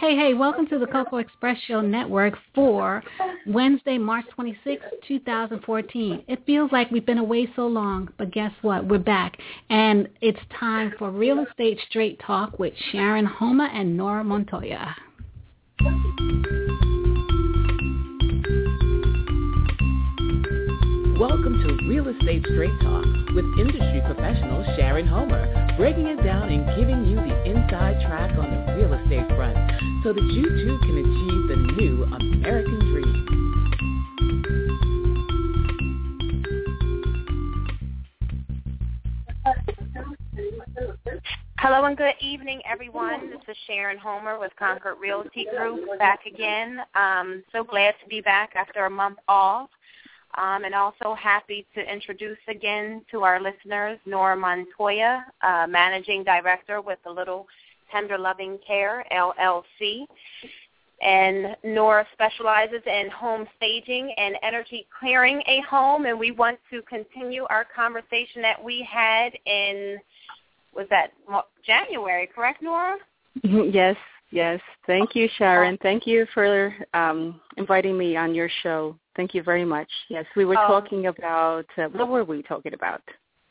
Hey, hey, welcome to the Cocoa Express Show Network for Wednesday, March 26, 2014. It feels like we've been away so long, but guess what? We're back. And it's time for Real Estate Straight Talk with Sharon Homer and Nora Montoya. Welcome to Real Estate Straight Talk with industry professional Sharon Homer, breaking it down and giving you the inside track on the real estate front so that you too can achieve the new American dream. Hello and good evening, everyone. This is Sharon Homer with Concord Realty Group back again. Um, so glad to be back after a month off. Um, and also happy to introduce again to our listeners Nora Montoya, uh, Managing Director with the Little Tender Loving Care, LLC. And Nora specializes in home staging and energy clearing a home, and we want to continue our conversation that we had in, was that January, correct, Nora? Yes, yes. Thank you, Sharon. Thank you for um, inviting me on your show. Thank you very much. Yes, we were Oh. talking about, uh, what were we talking about?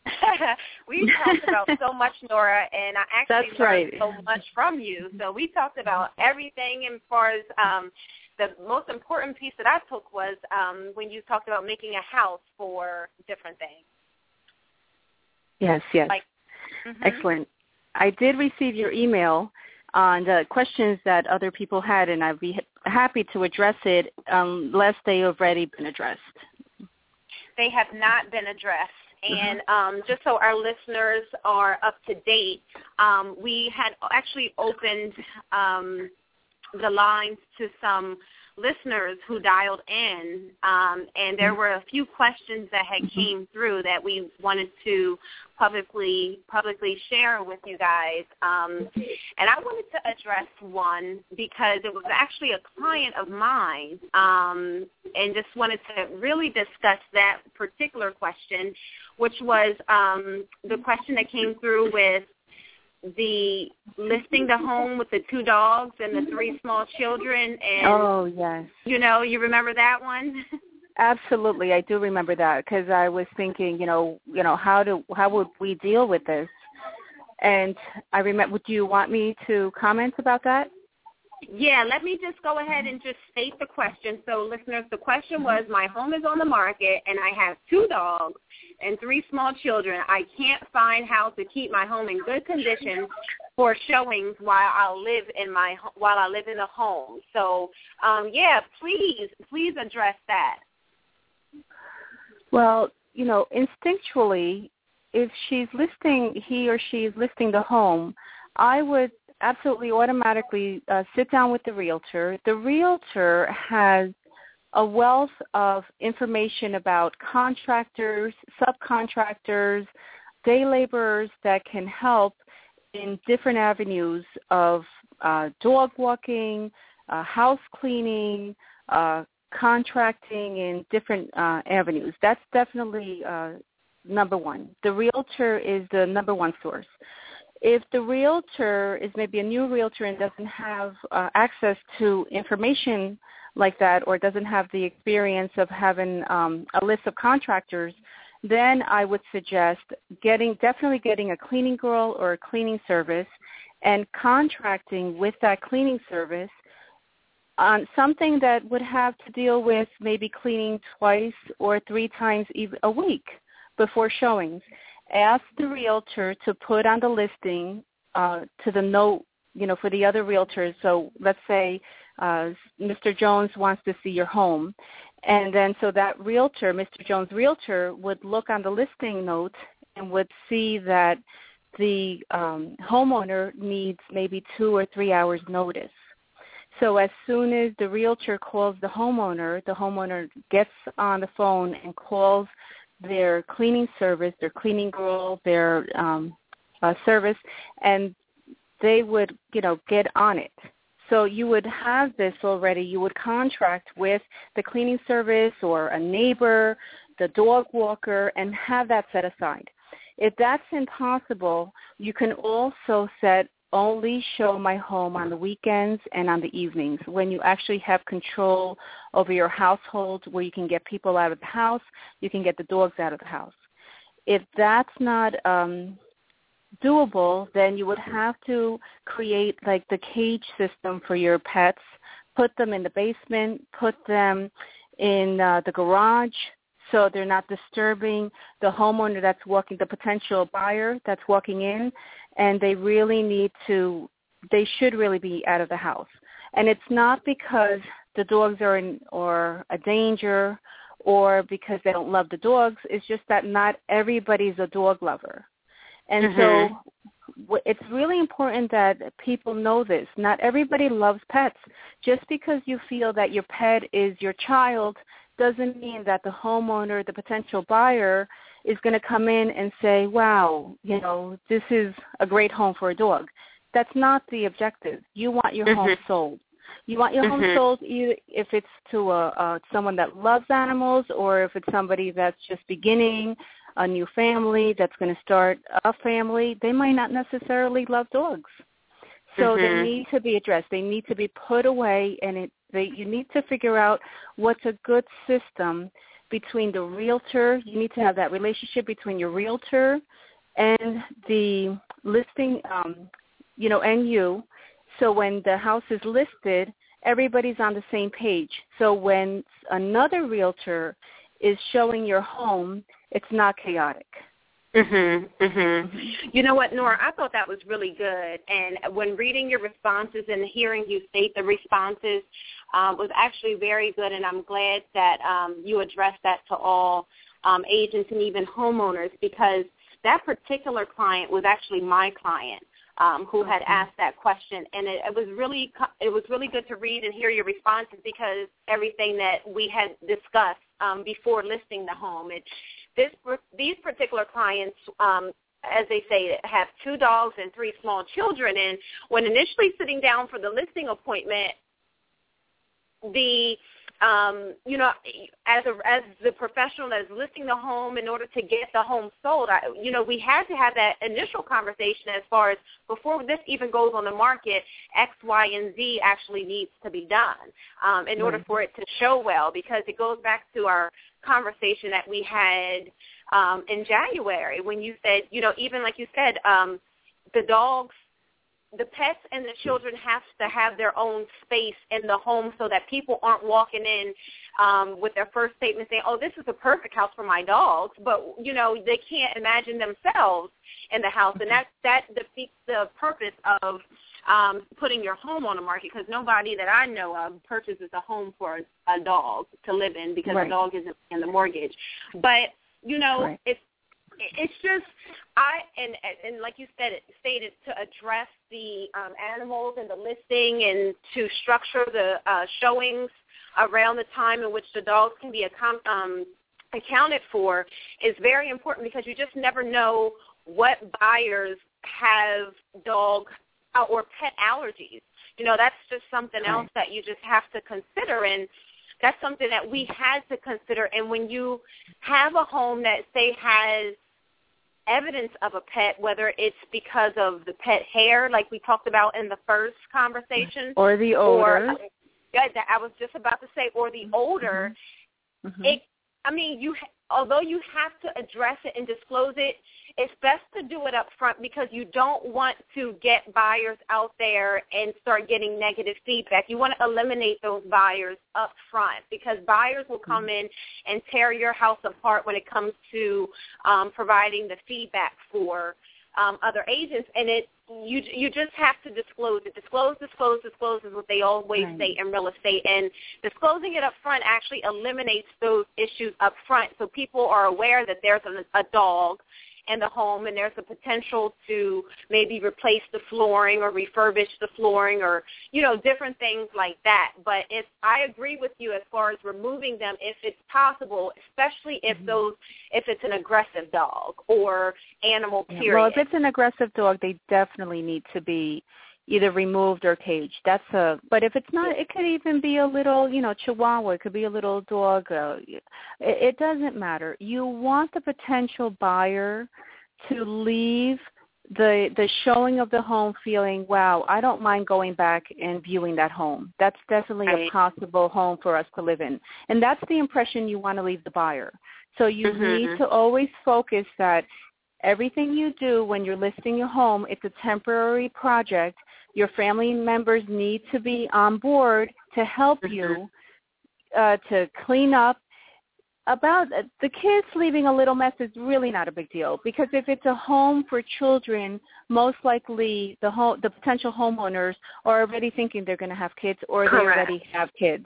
we talked about so much, Nora, and I actually That's learned right. so much from you. So we talked about everything as far as um, the most important piece that I took was um, when you talked about making a house for different things. Yes, yes. Like- Mhm. Excellent. I did receive your email on the questions that other people had, and I'd be happy to address it um, unless they have already been addressed. They have not been addressed. Mm-hmm. And um, just so our listeners are up to date, um, we had actually opened um, the lines to some listeners who dialed in, um, and there were a few questions that had came through that we wanted to publicly publicly share with you guys. Um, and I wanted to address one because it was actually a client of mine, um, and just wanted to really discuss that particular question, which was um, the question that came through with the listing the home with the two dogs and the three small children and Oh, yes. you know you remember that one Absolutely, I do remember that because I was thinking, you know, you know, how do how would we deal with this? And I remember. Do you want me to comment about that? Yeah let me just go ahead and just state the question. So listeners the question was my home is on the market and i have two dogs and three small children. I can't find how to keep my home in good condition for showings while i live in my while i live in the home. So um yeah please please address that. Well, you know, instinctually, if she's listing, he or she is listing the home, I would absolutely automatically uh, sit down with the realtor. The realtor has a wealth of information about contractors, subcontractors, day laborers that can help in different avenues of uh, dog walking, uh, house cleaning, uh, contracting in different uh, avenues. That's definitely uh, number one. The realtor is the number one source. If the realtor is maybe a new realtor and doesn't have uh, access to information like that or doesn't have the experience of having um, a list of contractors, then I would suggest getting definitely getting a cleaning girl or a cleaning service and contracting with that cleaning service on something that would have to deal with maybe cleaning twice or three times a week before showings. Ask the realtor to put on the listing uh, to the note, you know, for the other realtors. So let's say uh, Mr. Jones wants to see your home, And then so that realtor, Mr. Jones' realtor, would look on the listing note and would see that the um, homeowner needs maybe two or three hours notice. So as soon as the realtor calls the homeowner, the homeowner gets on the phone and calls their cleaning service, their cleaning girl, their um, uh, service, and they would, you know, get on it. So you would have this already. You would contract with the cleaning service or a neighbor, the dog walker, and have that set aside. If that's impossible, you can also set only show my home on the weekends and on the evenings. When you actually have control over your household where you can get people out of the house, you can get the dogs out of the house. If that's not um, doable, then you would have to create like the cage system for your pets, put them in the basement, put them in uh, the garage so they're not disturbing the homeowner that's walking, the potential buyer that's walking in, and they really need to, they should really be out of the house. And it's not because the dogs are in or a danger or because they don't love the dogs. It's just that not everybody's a dog lover. And mm-hmm. so it's really important that people know this. Not everybody loves pets. Just because you feel that your pet is your child doesn't mean that the homeowner, the potential buyer, is going to come in and say, wow, you know, this is a great home for a dog. That's not the objective. You want your mm-hmm. home sold. You want your mm-hmm. home sold either if it's to a, uh, someone that loves animals or if it's somebody that's just beginning a new family that's going to start a family, they might not necessarily love dogs. So mm-hmm. they need to be addressed. They need to be put away, and it, they, you need to figure out what's a good system between the realtor. You need to have that relationship between your realtor and the listing, um, you know, and you. So when the house is listed, everybody's on the same page. So when another realtor is showing your home, it's not chaotic. Mhm. Mhm. You know what, Nora? I thought that was really good. And when reading your responses and hearing you state the responses um, was actually very good. And I'm glad that um, you addressed that to all um, agents and even homeowners because that particular client was actually my client. Um, who had asked that question, and it, it was really it was really good to read and hear your responses because everything that we had discussed um, before listing the home. It this these particular clients um, as they say, have two dogs and three small children. And when initially sitting down for the listing appointment, the um, you know, as a as the professional that is listing the home in order to get the home sold, I, you know, we had to have that initial conversation as far as before this even goes on the market, X, Y, and Z actually needs to be done um, in order for it to show well because it goes back to our conversation that we had um, in January when you said, you know, even like you said, um, the dogs the pets and the children have to have their own space in the home so that people aren't walking in um with their first statement saying, "Oh, this is a perfect house for my dogs," but you know they can't imagine themselves in the house, and that that defeats the purpose of um putting your home on the market because nobody that I know of purchases a home for a, a dog to live in because right. the dog isn't in the mortgage. But you know, right. it's it's just I and and like you said, it stated to address the um, animals and the listing and to structure the uh, showings around the time in which the dogs can be account, um, accounted for is very important because you just never know what buyers have dog uh, or pet allergies. You know, that's just something else that you just have to consider and that's something that we had to consider and when you have a home that say has evidence of a pet, whether it's because of the pet hair, like we talked about in the first conversation, or the odor. Or, yeah, that I was just about to say, or the odor. Mm-hmm. It, I mean, you although you have to address it and disclose it, it's best to do it up front because you don't want to get buyers out there and start getting negative feedback. You want to eliminate those buyers up front because buyers will come mm-hmm. in and tear your house apart when it comes to um, providing the feedback for um, other agents, and it you you just have to disclose it. Disclose, disclose, disclose is what they always right. say in real estate, and disclosing it up front actually eliminates those issues up front, so people are aware that there's a, a dog in the home and there's a potential to maybe replace the flooring or refurbish the flooring or you know different things like that. But if i agree with you as far as removing them if it's possible especially if mm-hmm. those if it's an aggressive dog or animal period well if it's an aggressive dog they definitely need to be either removed or caged. That's a. But if it's not, it could even be a little, you know, Chihuahua. It could be a little dog. Uh, it, it doesn't matter. You want the potential buyer to leave the the showing of the home feeling, wow, I don't mind going back and viewing that home. That's definitely right. a possible home for us to live in. And that's the impression you want to leave the buyer. So you mm-hmm. need to always focus that everything you do when you're listing your home, it's a temporary project your family members need to be on board to help mm-hmm. you uh, to clean up. About uh, the kids leaving a little mess is really not a big deal because if it's a home for children, most likely the home, the potential homeowners are already thinking they're going to have kids or Correct. they already have kids.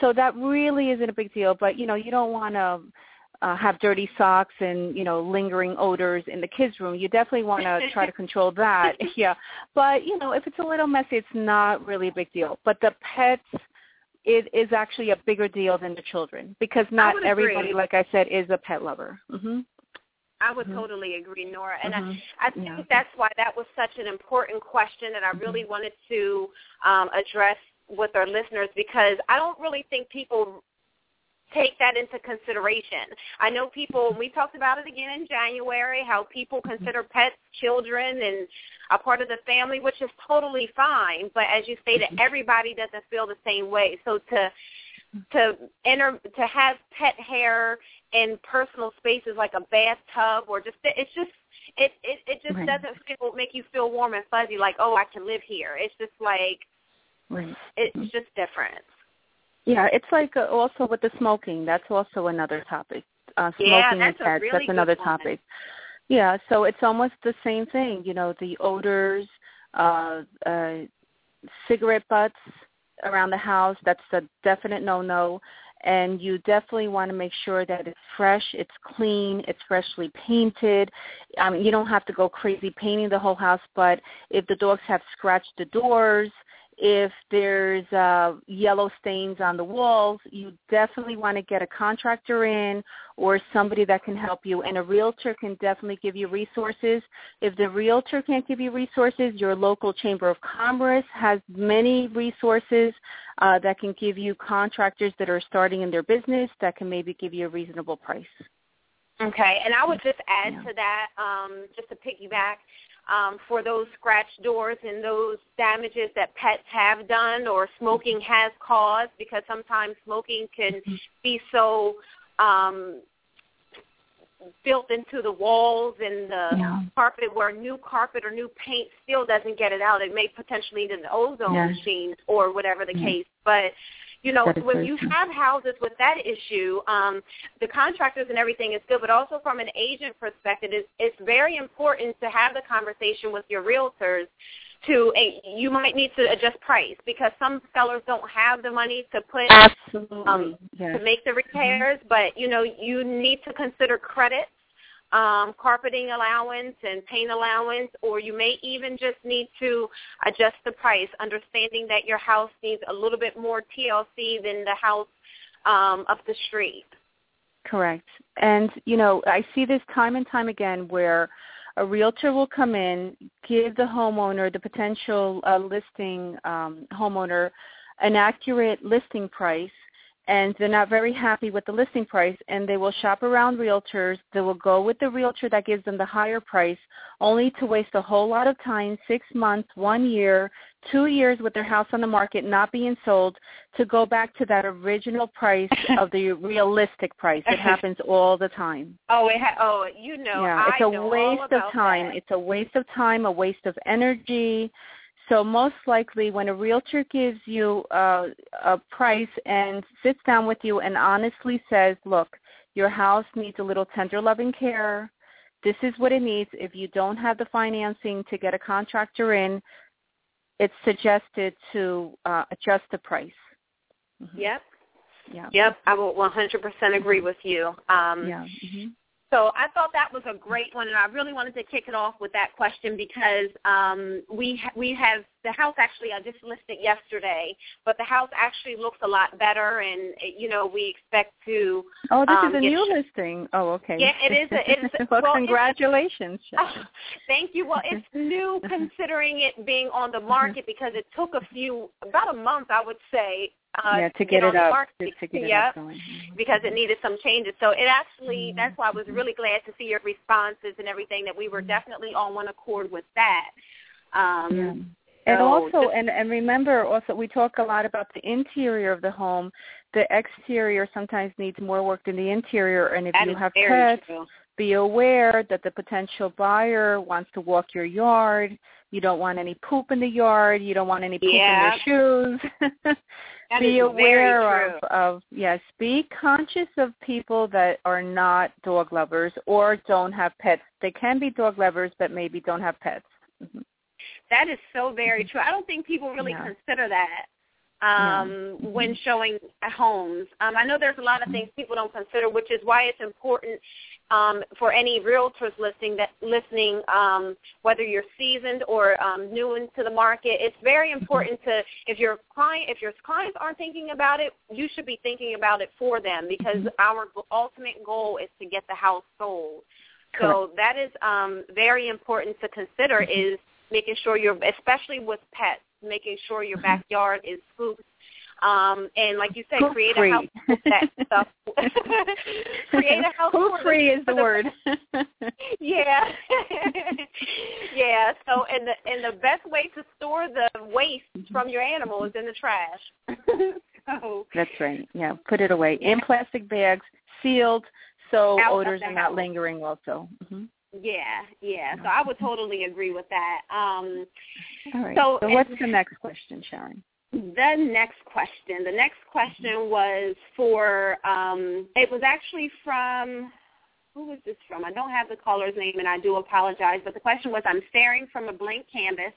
So that really isn't a big deal. But you know, you don't want to uh, have dirty socks and you know lingering odors in the kids room you definitely want to try to control that yeah but you know if it's a little messy it's not really a big deal but the pets it is actually a bigger deal than the children because not everybody like i said is a pet lover mhm I would mm-hmm. totally agree, Nora, and mm-hmm. I, I think yeah. that's why that was such an important question that I really mm-hmm. wanted to um, address with our listeners because I don't really think people take that into consideration. I know people, we talked about it again in January, how people consider pets children and a part of the family, which is totally fine. But as you stated, mm-hmm. everybody doesn't feel the same way. So to to enter to have pet hair in personal spaces like a bathtub or just it's just it it, it just right. doesn't feel make you feel warm and fuzzy like oh I can live here. It's just like right. it's just different. Yeah, it's like uh, also with the smoking. That's also another topic. Uh, smoking yeah, that's and pets. Really that's another one. topic. Yeah, so it's almost the same thing. You know, the odors, uh, uh, cigarette butts around the house. That's a definite no-no. And you definitely want to make sure that it's fresh, it's clean, it's freshly painted. I mean, you don't have to go crazy painting the whole house, but if the dogs have scratched the doors, if there's uh, yellow stains on the walls, you definitely want to get a contractor in or somebody that can help you. And a realtor can definitely give you resources. If the realtor can't give you resources, your local chamber of commerce has many resources uh, that can give you contractors that are starting in their business that can maybe give you a reasonable price. Okay, and I would just add yeah. to that, um, just to piggyback, um, for those scratched doors and those damages that pets have done or smoking has caused because sometimes smoking can mm-hmm. be so um, built into the walls and the yeah. carpet where new carpet or new paint still doesn't get it out. It may potentially need an ozone yeah. machine or whatever the yeah. case. But you know, when you true. have houses with that issue, um, the contractors and everything is good, but also from an agent perspective, it's, it's very important to have the conversation with your realtors to a, you might need to adjust price because some sellers don't have the money to put um, yes. to make the repairs, mm-hmm. but you know you need to consider credit um, carpeting allowance and paint allowance, or you may even just need to adjust the price, understanding that your house needs a little bit more TLC than the house um, up the street. Correct. And, you know, I see this time and time again where a realtor will come in, give the homeowner, the potential uh, listing um, homeowner, an accurate listing price and they're not very happy with the listing price and they will shop around realtors. They will go with the realtor that gives them the higher price only to waste a whole lot of time, six months, one year, two years with their house on the market not being sold to go back to that original price of the realistic price. It happens all the time. Oh, it ha- oh, you know, yeah, it's I a waste of time. That. It's a waste of time, a waste of energy. So most likely when a realtor gives you uh, a price and sits down with you and honestly says, look, your house needs a little tender loving care, This is what it needs. If you don't have the financing to get a contractor in, it's suggested to uh, adjust the price. Mm-hmm. Yep. Yeah. Yep. I will 100% agree with you. Um, yeah. Mm-hmm. So I thought that was a great one, and I really wanted to kick it off with that question because um, we ha- we have the house actually I just listed yesterday, but the house actually looks a lot better, and you know we expect to. Oh, this um, is a new sh- listing. Oh, okay. Yeah, it is. A, it is. Well, well, congratulations. Oh, thank you. Well, it's new considering it being on the market because it took a few about a month, I would say, uh, yeah, to get, it up, to, to get yeah, it up going. because it needed some changes. So it actually, mm-hmm. that's why I was really glad to see your responses and everything that we were definitely on one accord with that. Um, yeah. And so also, just, and and remember, also we talk a lot about the interior of the home. The exterior sometimes needs more work than the interior, and if you have pets, true. be aware that the potential buyer wants to walk your yard. You don't want any poop in the yard. You don't want any poop Yeah. in your shoes. That be aware of, of yes. Be conscious of people that are not dog lovers or don't have pets. They can be dog lovers, but maybe don't have pets. Mhm. That is so very true. I don't think people really Yeah. consider that um, when showing homes. Um, I know there's a lot of things people don't consider, which is why it's important um, for any realtors listening that listening, um, whether you're seasoned or um, new into the market. It's very important to if your client if your clients aren't thinking about it, you should be thinking about it for them because our ultimate goal is to get the house sold. So that is um, very important to consider is making sure you're, especially with pets, making sure your backyard is scooped. Um, and like you said, create free. a house with that stuff. create a house free is the word. yeah, yeah. So, and the and the best way to store the waste from your animal is in the trash. so, That's right. Yeah, put it away in plastic bags, sealed, so odors are not lingering. Also. hmm yeah, yeah. So I would totally agree with that. Um, All right. So, So, what's the next question, Sharon? The next question. The next question was for. Um, it was actually from. Who was this from? I don't have the caller's name, and I do apologize. But the question was, I'm staring from a blank canvas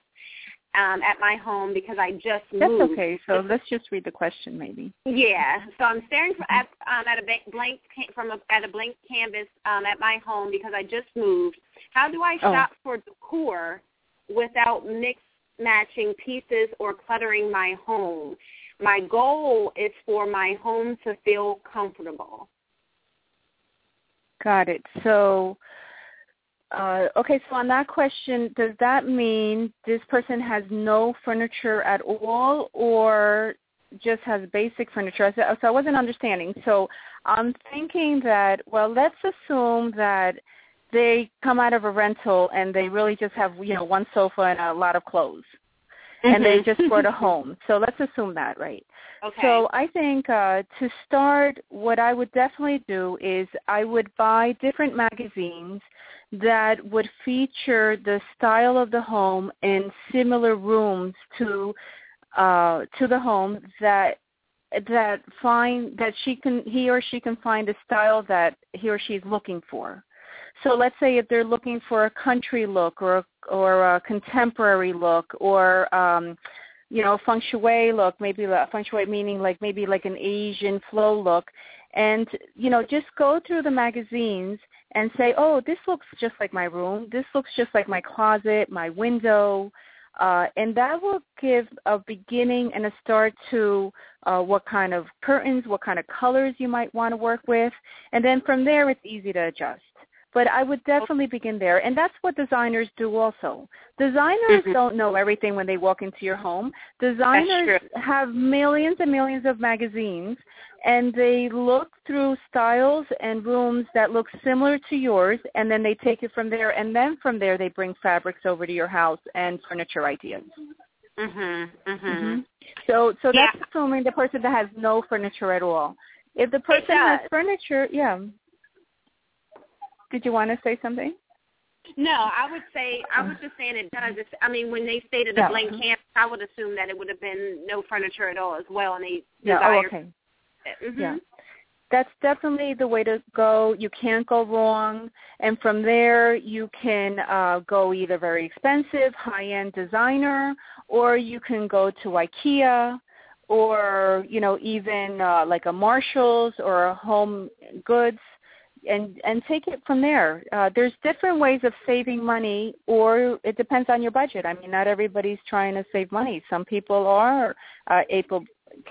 um, at my home because I just That's moved. That's okay. So let's just read the question, maybe. Yeah, so I'm staring for, at um, at a blank from a, at a blank canvas um, at my home because I just moved. How do I Oh. shop for decor without mix matching pieces or cluttering my home? My goal is for my home to feel comfortable. Got it. So, uh, okay. So on that question, does that mean this person has no furniture at all, or just has basic furniture? So so I wasn't understanding. So I'm thinking that well, let's assume that they come out of a rental and they really just have you know one sofa and a lot of clothes, and they just bought a home. So let's assume that, right? Okay. So I think uh, to start, what I would definitely do is I would buy different magazines that would feature the style of the home in similar rooms to uh, to the home that that find that she can he or she can find a style that he or she is looking for. So let's say if they're looking for a country look or or a contemporary look or um, you know, feng shui look, maybe feng shui meaning like maybe like an Asian flow look, and you know, just go through the magazines and say, oh, this looks just like my room. This looks just like my closet, my window, uh, and that will give a beginning and a start to uh, what kind of curtains, what kind of colors you might want to work with, and then from there it's easy to adjust. But I would definitely begin there, and that's what designers do also. Designers Mhm. don't know everything when they walk into your home. Designers have millions and millions of magazines, and they look through styles and rooms that look similar to yours, and then they take it from there, and then from there they bring fabrics over to your house and furniture ideas. Mhm. Mhm. Mhm. So, so Yeah. that's assuming the person that has no furniture at all. If the person has furniture, yeah. Did you want to say something? No, I would say I was just saying it does. It's, I mean, when they stated a Yeah. blank canvas, I would assume that it would have been no furniture at all as well, and they Yeah. Oh, okay. Mhm. Yeah. that's definitely the way to go. You can't go wrong. And from there, you can uh, go either very expensive, high-end designer, or you can go to IKEA, or you know even uh, like a Marshalls or a Home Goods, and and take it from there. Uh, there's different ways of saving money, or it depends on your budget. I mean, not everybody's trying to save money. Some people are uh, able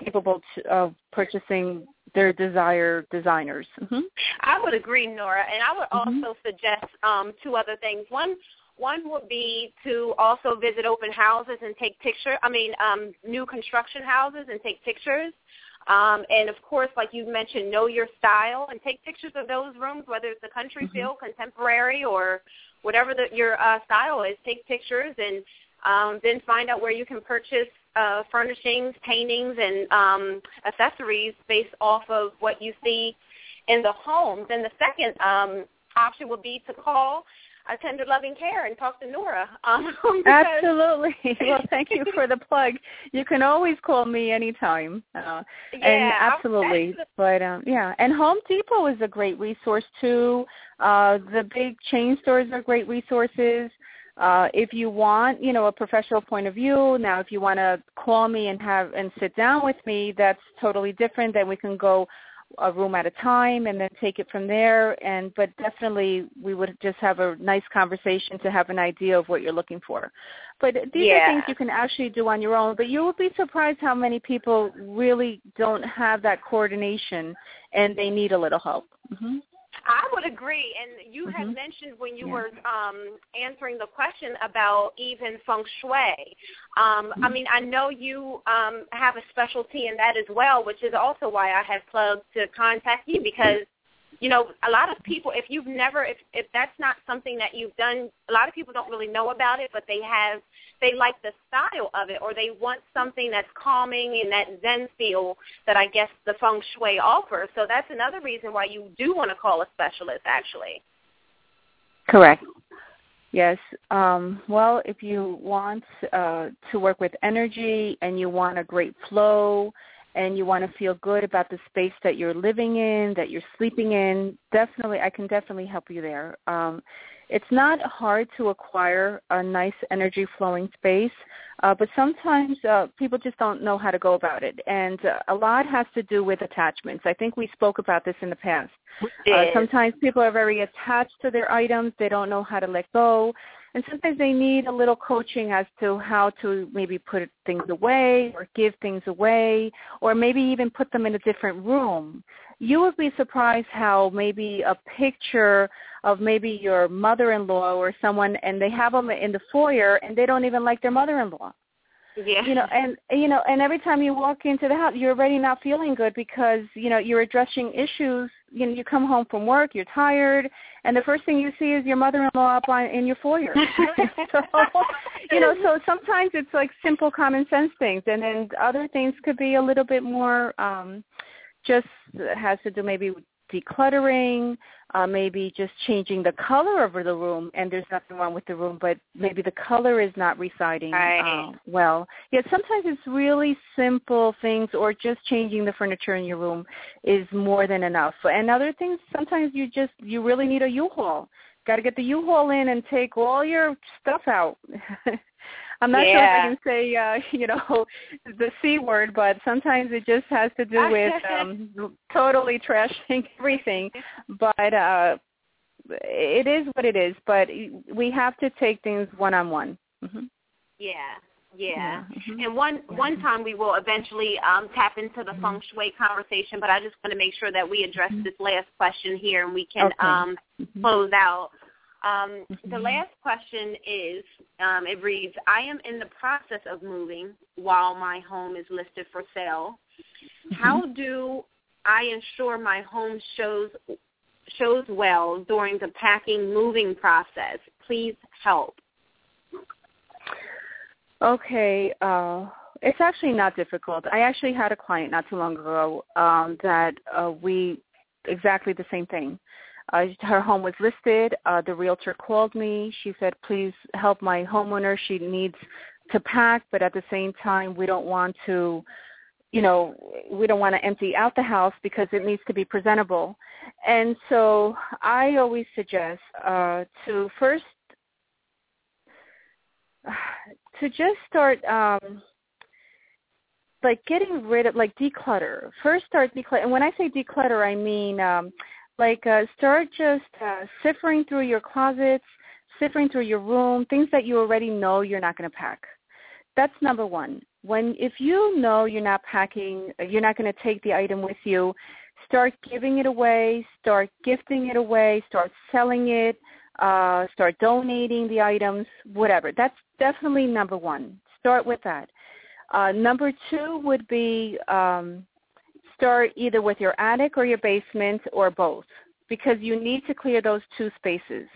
capable to, of purchasing their desired designers. Mm-hmm. I would agree, Nora, and I would mm-hmm. also suggest um, two other things. One one would be to also visit open houses and take pictures. I mean, um, new construction houses and take pictures. Um, and of course, like you mentioned, know your style and take pictures of those rooms, whether it's a country mm-hmm. feel, contemporary, or whatever the, your uh, style is. Take pictures and um, then find out where you can purchase uh, furnishings, paintings, and um, accessories based off of what you see in the homes. Then the second um, option would be to call tender loving care and talk to Nora. Um, Absolutely. Well, thank you for the plug. You can always call me anytime. Uh, yeah, and absolutely. But um, yeah, and Home Depot is a great resource too. Uh, the big chain stores are great resources. Uh, if you want, you know, a professional point of view, now if you want to call me and have and sit down with me, that's totally different. Then we can go a room at a time and then take it from there. And but definitely we would just have a nice conversation to have an idea of what you're looking for. But these yeah. are things you can actually do on your own. But you will be surprised how many people really don't have that coordination and they need a little help. Mm-hmm. I would agree. And you mm-hmm. had mentioned when you yeah. were um, answering the question about even feng shui. Um, mm-hmm. I mean, I know you um, have a specialty in that as well, which is also why I had plugged to contact you because you know, a lot of people, if you've never, if, if that's not something that you've done, a lot of people don't really know about it, but they have, they like the style of it, or they want something that's calming and that Zen feel that I guess the feng shui offers. So that's another reason why you do want to call a specialist, actually. Correct. Yes. Um, well, if you want uh, to work with energy and you want a great flow and you want to feel good about the space that you're living in, that you're sleeping in, definitely, I can definitely help you there. Um, it's not hard to acquire a nice energy flowing space, uh, but sometimes uh, people just don't know how to go about it. And uh, a lot has to do with attachments. I think we spoke about this in the past. Uh, sometimes people are very attached to their items. They don't know how to let go and sometimes they need a little coaching as to how to maybe put things away or give things away or maybe even put them in a different room. You would be surprised how maybe a picture of maybe your mother-in-law or someone and they have them in the foyer and they don't even like their mother-in-law. Yeah. You know, and you know, and every time you walk into the house, you're already not feeling good because you know you're addressing issues. You know, you come home from work, you're tired, and the first thing you see is your mother-in-law up on in your foyer. so, you know, so sometimes it's like simple common sense things, and then other things could be a little bit more um just has to do maybe with decluttering, uh, maybe just changing the color of the room, and there's nothing wrong with the room, but maybe the color is not residing right. uh, well. Yeah, sometimes it's really simple things, or just changing the furniture in your room is more than enough. And other things, sometimes you just you really need a U-Haul. Got to get the U-Haul in and take all your stuff out. I'm not yeah. sure if I can say, uh, you know, the c word, but sometimes it just has to do with um, totally trashing everything. But uh, it is what it is. But we have to take things one on one. Yeah. Yeah, mm-hmm. and one one time we will eventually um, tap into the feng shui conversation, but I just want to make sure that we address mm-hmm. this last question here and we can okay. um, mm-hmm. close out. Um, mm-hmm. The last question is, um, it reads, I am in the process of moving while my home is listed for sale. Mm-hmm. How do I ensure my home shows shows well during the packing moving process? Please help. Okay, uh, it's actually not difficult. I actually had a client not too long ago um, that uh, we exactly the same thing. Uh, her home was listed. Uh, the realtor called me. She said, please help my homeowner. She needs to pack, but at the same time, we don't want to you know, we don't want to empty out the house because it needs to be presentable. And so I always suggest uh, to first to just start um, like getting rid of like declutter. First, start declutter, and when I say declutter, I mean um, like uh, start just uh, sifting through your closets, sifting through your room, things that you already know you're not going to pack. That's number one. When if you know you're not packing, you're not going to take the item with you, start giving it away, start gifting it away, start selling it, uh, start donating the items, whatever. That's definitely number one. Start with that. Uh, number two would be um, start either with your attic or your basement or both because you need to clear those two spaces.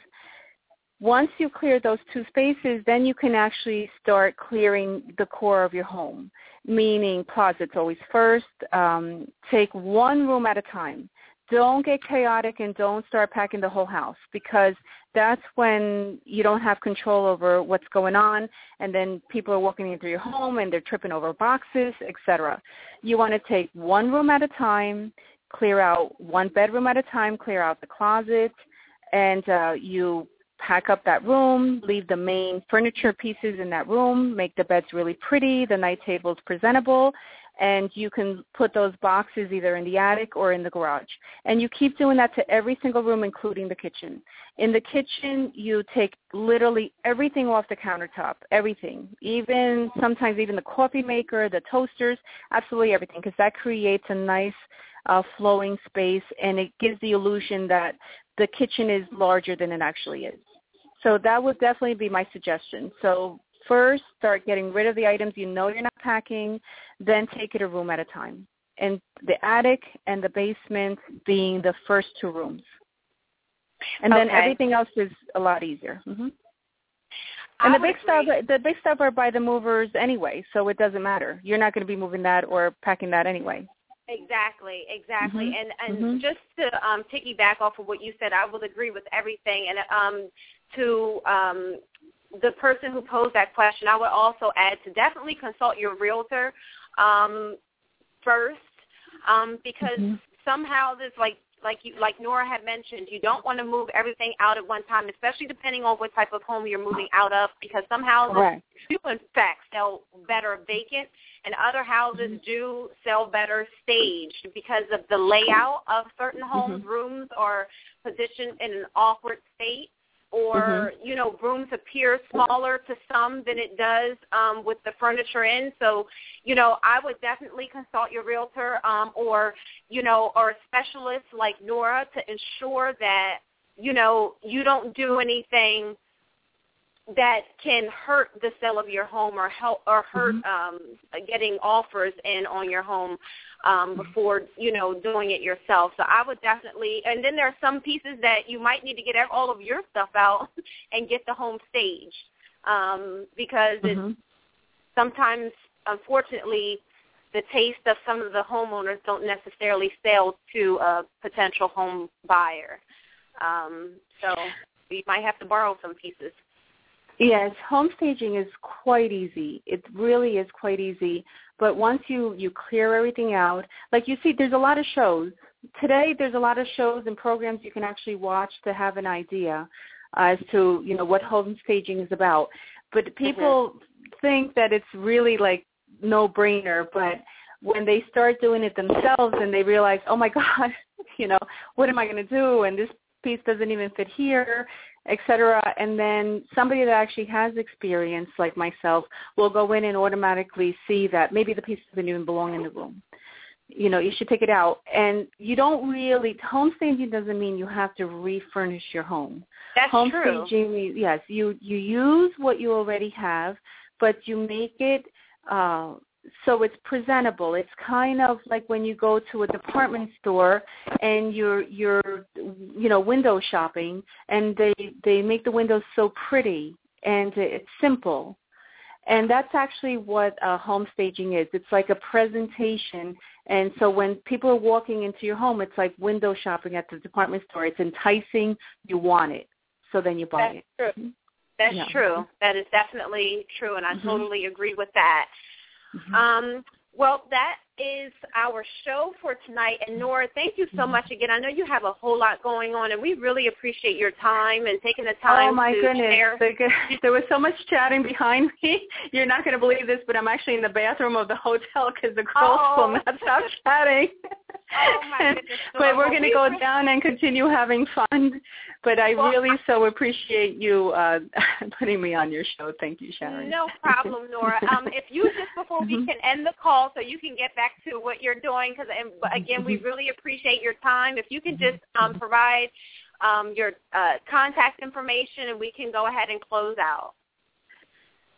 Once you clear those two spaces, then you can actually start clearing the core of your home, meaning closets always first. Um, take one room at a time don't get chaotic and don't start packing the whole house because that's when you don't have control over what's going on and then people are walking into your home and they're tripping over boxes, etc. You want to take one room at a time, clear out one bedroom at a time, clear out the closet, and uh, you pack up that room, leave the main furniture pieces in that room, make the beds really pretty, the night tables presentable, and you can put those boxes either in the attic or in the garage. And you keep doing that to every single room, including the kitchen. In the kitchen, you take literally everything off the countertop, everything, even sometimes even the coffee maker, the toasters, absolutely everything, because that creates a nice uh, flowing space, and it gives the illusion that the kitchen is larger than it actually is. So that would definitely be my suggestion. So first start getting rid of the items you know you're not packing, then take it a room at a time. And the attic and the basement being the first two rooms. And okay. then everything else is a lot easier. Mm-hmm. And the big agree. stuff, the big stuff are by the movers anyway, so it doesn't matter. You're not going to be moving that or packing that anyway. Exactly, exactly. Mhm, And and mhm. just to um piggyback off of what you said, I will agree with everything. And um to um the person who posed that question, I would also add to definitely consult your realtor um first um because Mhm. somehow this like like you like Nora had mentioned, you don't want to move everything out at one time, especially depending on what type of home you're moving out of because some houses Correct. do in fact sell better vacant and other houses do sell better staged because of the layout of certain homes. Rooms are positioned in an awkward state or, you know, rooms appear smaller to some than it does um, with the furniture in. So, you know, I would definitely consult your realtor um, or, you know, or a specialist like Nora to ensure that, you know, you don't do anything that can hurt the sale of your home or help or hurt um getting offers in on your home um before you know doing it yourself. So i would definitely and then there are some pieces that you might need to get all of your stuff out and get the home staged um because it Mhm. sometimes unfortunately the taste of some of the homeowners don't necessarily sell to a potential home buyer. Um so you might have to borrow some pieces Yes, home staging is quite easy. It really is quite easy. But once you you clear everything out, like you see, there's a lot of shows today. There's a lot of shows and programs you can actually watch to have an idea as to you know what home staging is about. But people think that it's really like no brainer, but when they start doing it themselves and they realize, oh my God, you know, what am I going to do? And this piece doesn't even fit here, et cetera. And then somebody that actually has experience, like myself, will go in and automatically see that maybe the piece doesn't even belong in the room. You know, you should take it out. And you don't really, home staging doesn't mean you have to refurnish your home. that's home true staging yes, you, you use what you already have, but you make it uh, so it's presentable. It's kind of like when you go to a department store and you're you're you know window shopping and they they make the windows so pretty and it's simple. And that's actually what uh, home staging is. It's like a presentation. And so when people are walking into your home, it's like window shopping at the department store. It's enticing. You want it. So then you buy That's it. true. That's Yeah. true. That is definitely true, and I Mhm. totally agree with that. Mhm. Um, well, that is our show for tonight. And Nora, thank you so much again. I know you have a whole lot going on, and we really appreciate your time and taking the time. Oh my to goodness, share. there was so much chatting behind me. You're not going to believe this, but I'm actually in the bathroom of the hotel because the girls Oh. will not stop chatting. Oh, my goodness, but we're going to go down and continue having fun. But I really so appreciate you uh, putting me on your show. Thank you, Sharon. No problem, Nora. Um, if you just before we Mhm. can end the call, so you can get back to what you're doing, because again, we really appreciate your time. If you can just um, provide um, your uh, contact information, and we can go ahead and close out.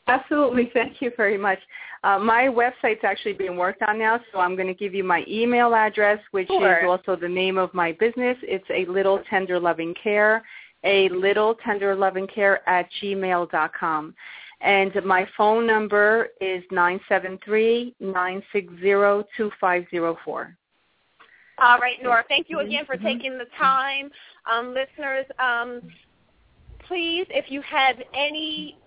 Absolutely. Thank you very much. Uh, my website's actually being worked on now, so I'm going to give you my email address, which Sure. is also the name of my business. It's a little tender loving care, a little tender loving care at gmail dot com. And my phone number is nine seven three nine six zero two five zero four. All right, Nora. Thank you again for Mhm. taking the time, um, listeners. Um, please, if you have any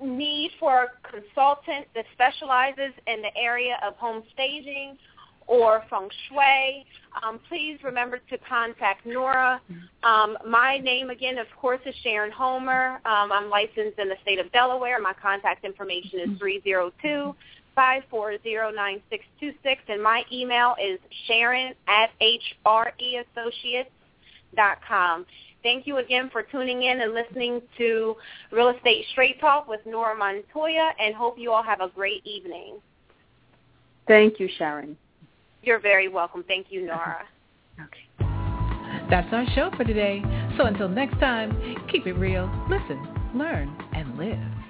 need for a consultant that specializes in the area of home staging or feng shui, um, please remember to contact Nora. Um, my name, again, of course, is Sharon Homer. Um, I'm licensed in the state of Delaware. My contact information is 302 5409626, and my email is sharon at dot com. Thank you again for tuning in and listening to Real Estate Straight Talk with Nora Montoya, and hope you all have a great evening. Thank you, Sharon. You're very welcome. Thank you, Nora. Okay. That's our show for today. So until next time, keep it real, listen, learn, and live.